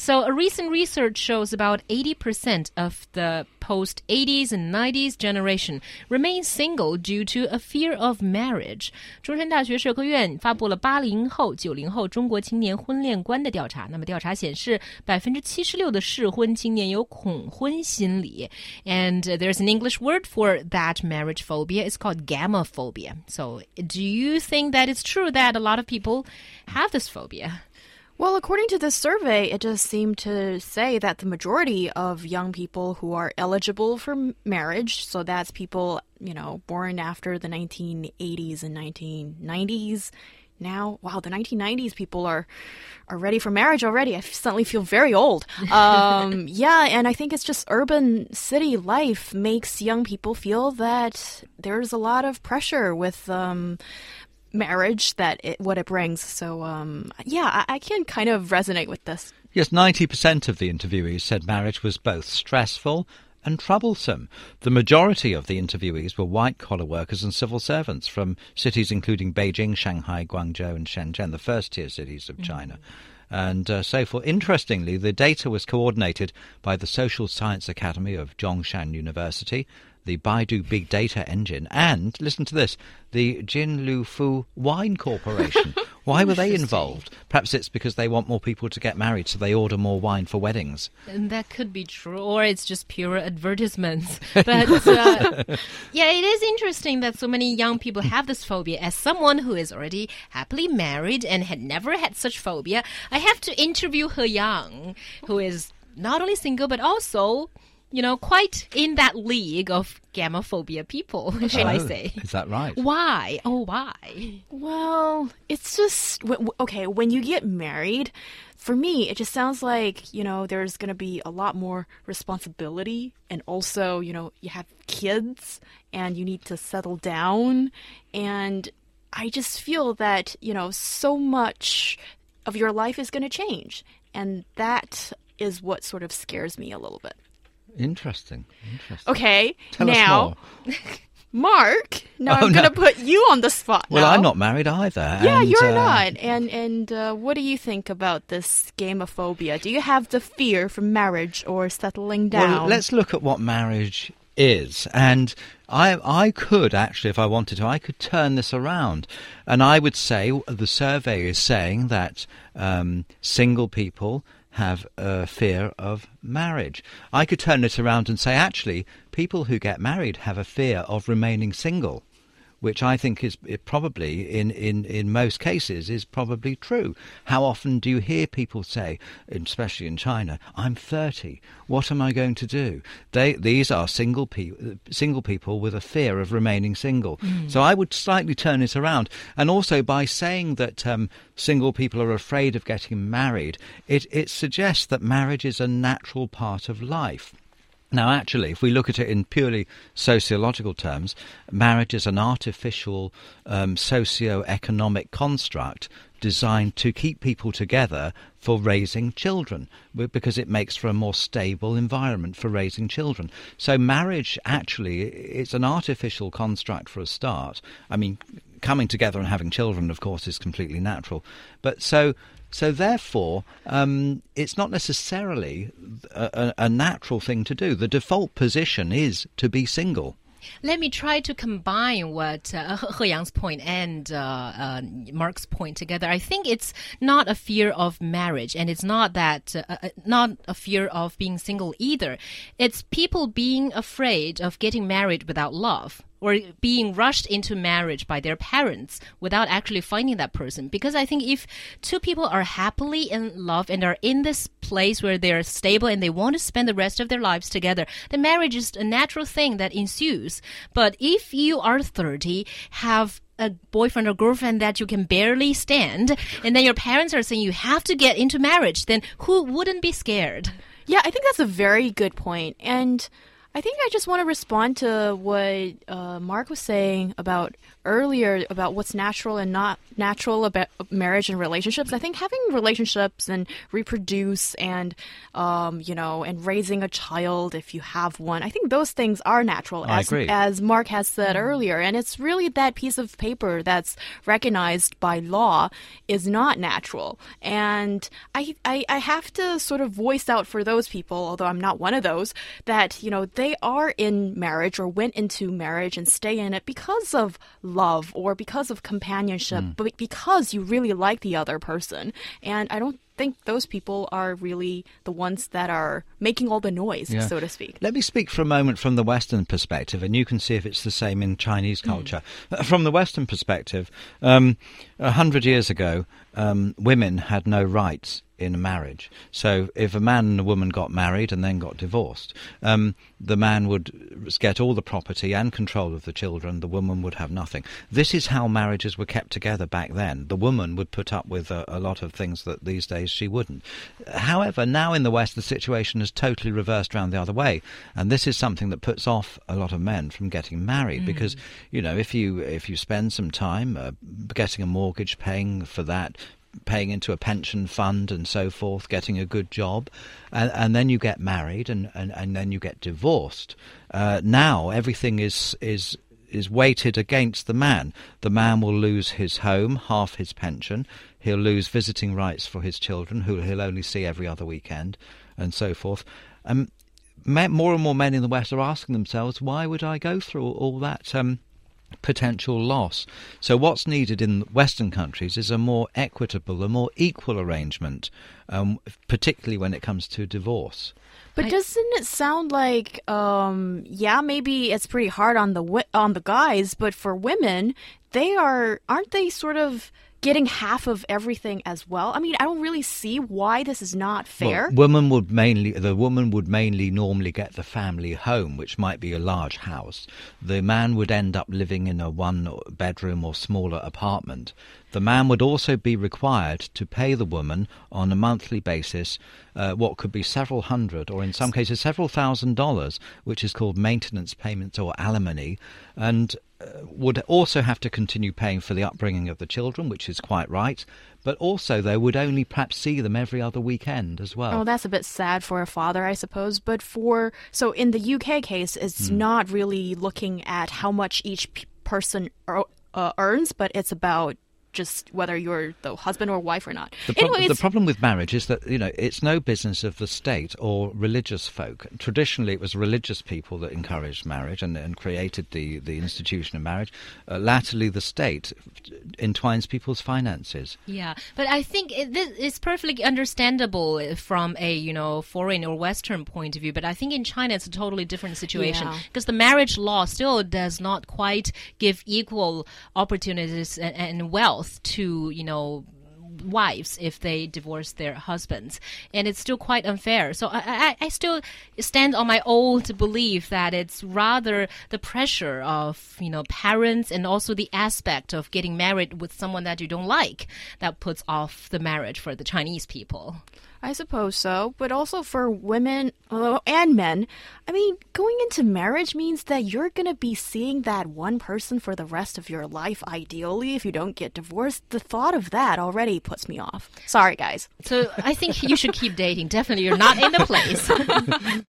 So, a recent research shows about 80% of the post 80s and 90s generation remain single due to a fear of marriage. 中山大学社科院发布了八零后、九零后中国青年婚恋观的调查。那么调查显示，百分之七十六的适婚青年有恐婚心理。And there's an English word for that marriage phobia. It's called gamma phobia. So, do you think that it's true that a lot of people have this phobia? Well, according to this survey, it does seem to say that the majority of young people who are eligible for marriage, so that's people, you know, born after the 1980s and 1990s, now wow the 1990s people are are ready for marriage already. I suddenly feel very old. Um, yeah and i think it's just urban city life makes young people feel that there's a lot of pressure with um, marriage that it, what it brings. So um, yeah, I, I can kind of resonate with this. Yes, 90% of the interviewees said marriage was both stressful and troublesome. The majority of the interviewees were white collar workers and civil servants from cities including Beijing, Shanghai, Guangzhou, and Shenzhen, the first tier cities of China. Mm-hmm. And uh, so forth. Interestingly, the data was coordinated by the Social Science Academy of Zhongshan University the Baidu Big Data Engine, and listen to this, the Jin Liu Fu Wine Corporation. Why were they involved? Perhaps it's because they want more people to get married, so they order more wine for weddings. And that could be true, or it's just pure advertisements. But uh, yeah, it is interesting that so many young people have this phobia. As someone who is already happily married and had never had such phobia, I have to interview He Yang, who is not only single but also you know, quite in that league of gamophobia people, shall oh, I say. Is that right? Why? Oh, why? Well, it's just, okay, when you get married, for me, it just sounds like, you know, there's going to be a lot more responsibility. And also, you know, you have kids and you need to settle down. And I just feel that, you know, so much of your life is going to change. And that is what sort of scares me a little bit. Interesting. Interesting. Okay. Tell now, Mark, now oh, I'm no. going to put you on the spot. Well, now. I'm not married either. Yeah, and, you're uh, not. And and uh, what do you think about this gamophobia? Do you have the fear from marriage or settling down? Well, let's look at what marriage is. And I, I could actually, if I wanted to, I could turn this around. And I would say the survey is saying that um, single people have a fear of marriage. I could turn it around and say, actually, people who get married have a fear of remaining single which I think is probably in, in, in most cases is probably true. How often do you hear people say, especially in China, I'm 30, what am I going to do? They, these are single, pe- single people with a fear of remaining single. Mm. So I would slightly turn it around. And also by saying that um, single people are afraid of getting married, it, it suggests that marriage is a natural part of life. Now, actually, if we look at it in purely sociological terms, marriage is an artificial um, socio-economic construct designed to keep people together for raising children because it makes for a more stable environment for raising children. So marriage actually is an artificial construct for a start. I mean, coming together and having children, of course, is completely natural. But so so therefore, um, it's not necessarily a, a, natural thing to do. The default position is to be single. Let me try to combine what uh, He Yang's point and uh, uh, Mark's point together. I think it's not a fear of marriage, and it's not that uh, uh, not a fear of being single either. It's people being afraid of getting married without love or being rushed into marriage by their parents without actually finding that person. Because I think if two people are happily in love and are in this place where they're stable and they want to spend the rest of their lives together, then marriage is a natural thing that ensues. But if you are 30, have a boyfriend or girlfriend that you can barely stand, and then your parents are saying you have to get into marriage, then who wouldn't be scared? Yeah, I think that's a very good point. And I think I just want to respond to what uh, Mark was saying about earlier about what's natural and not natural about marriage and relationships. I think having relationships and reproduce and um, you know and raising a child if you have one, I think those things are natural. I as, agree. as Mark has said earlier, and it's really that piece of paper that's recognized by law is not natural. And I, I I have to sort of voice out for those people, although I'm not one of those, that you know they are in marriage or went into marriage and stay in it because of love or because of companionship, Hmm. but because you really like the other person. And I don't think those people are really the ones that are making all the noise, Yeah. so to speak. Let me speak for a moment from the Western perspective, and you can see if it's the same in Chinese culture. Uh, From the Western perspective, um, a hundred years ago, um, women had no rights in a marriage. So if a man and a woman got married and then got divorced, um, the man would get all the property and control of the children. The woman would have nothing. This is how marriages were kept together back then. The woman would put up with a, a lot of things that these days she wouldn't. However, now in the West, the situation is totally reversed round the other way, and this is something that puts off a lot of men from getting married because you know if you if you spend some time uh, getting a mortgage, paying for that, paying into a pension fund and so forth, getting a good job, and, and then you get married and, and, and then you get divorced. Uh, now everything is is is weighted against the man. The man will lose his home, half his pension. He'll lose visiting rights for his children, who he'll only see every other weekend, and so forth. Um, more and more men in the West are asking themselves, why would I go through all that? Um, potential loss. So, what's needed in Western countries is a more equitable, a more equal arrangement, um, particularly when it comes to divorce. But I- doesn't it sound like, um, yeah, maybe it's pretty hard on the on the guys, but for women, they are aren't they sort of getting half of everything as well? I mean, I don't really see why this is not fair. Well, woman would mainly the woman would mainly normally get the family home, which might be a large house. The man would end up living in a one bedroom or smaller apartment. The man would also be required to pay the woman on a monthly basis uh, what could be several hundred, or in some cases several thousand dollars, which is called maintenance payments or alimony, and would also have to continue paying for the upbringing of the children, which is quite right. But also, they would only perhaps see them every other weekend as well. Oh, that's a bit sad for a father, I suppose. But for so in the UK case, it's Hmm. not really looking at how much each person er, uh, earns, but it's about just whether you're the husband or wife or not. The, prob- anyway, the problem with marriage is that you know it's no business of the state or religious folk. Traditionally, it was religious people that encouraged marriage and, and created the, the institution of marriage. Uh, latterly, the state entwines people's finances. Yeah, but I think it, this is perfectly understandable from a you know foreign or Western point of view. But I think in China it's a totally different situation Yeah. because the marriage law still does not quite give equal opportunities and, and wealth to you know wives if they divorce their husbands. And it's still quite unfair. So I, I, I still stand on my old belief that it's rather the pressure of you know parents and also the aspect of getting married with someone that you don't like that puts off the marriage for the chinese people I suppose so, but also for women uh, and men. I mean, going into marriage means that you're going to be seeing that one person for the rest of your life, ideally, if you don't get divorced. The thought of that already puts me off. Sorry, guys. so i think you should keep dating definitely you're not in the place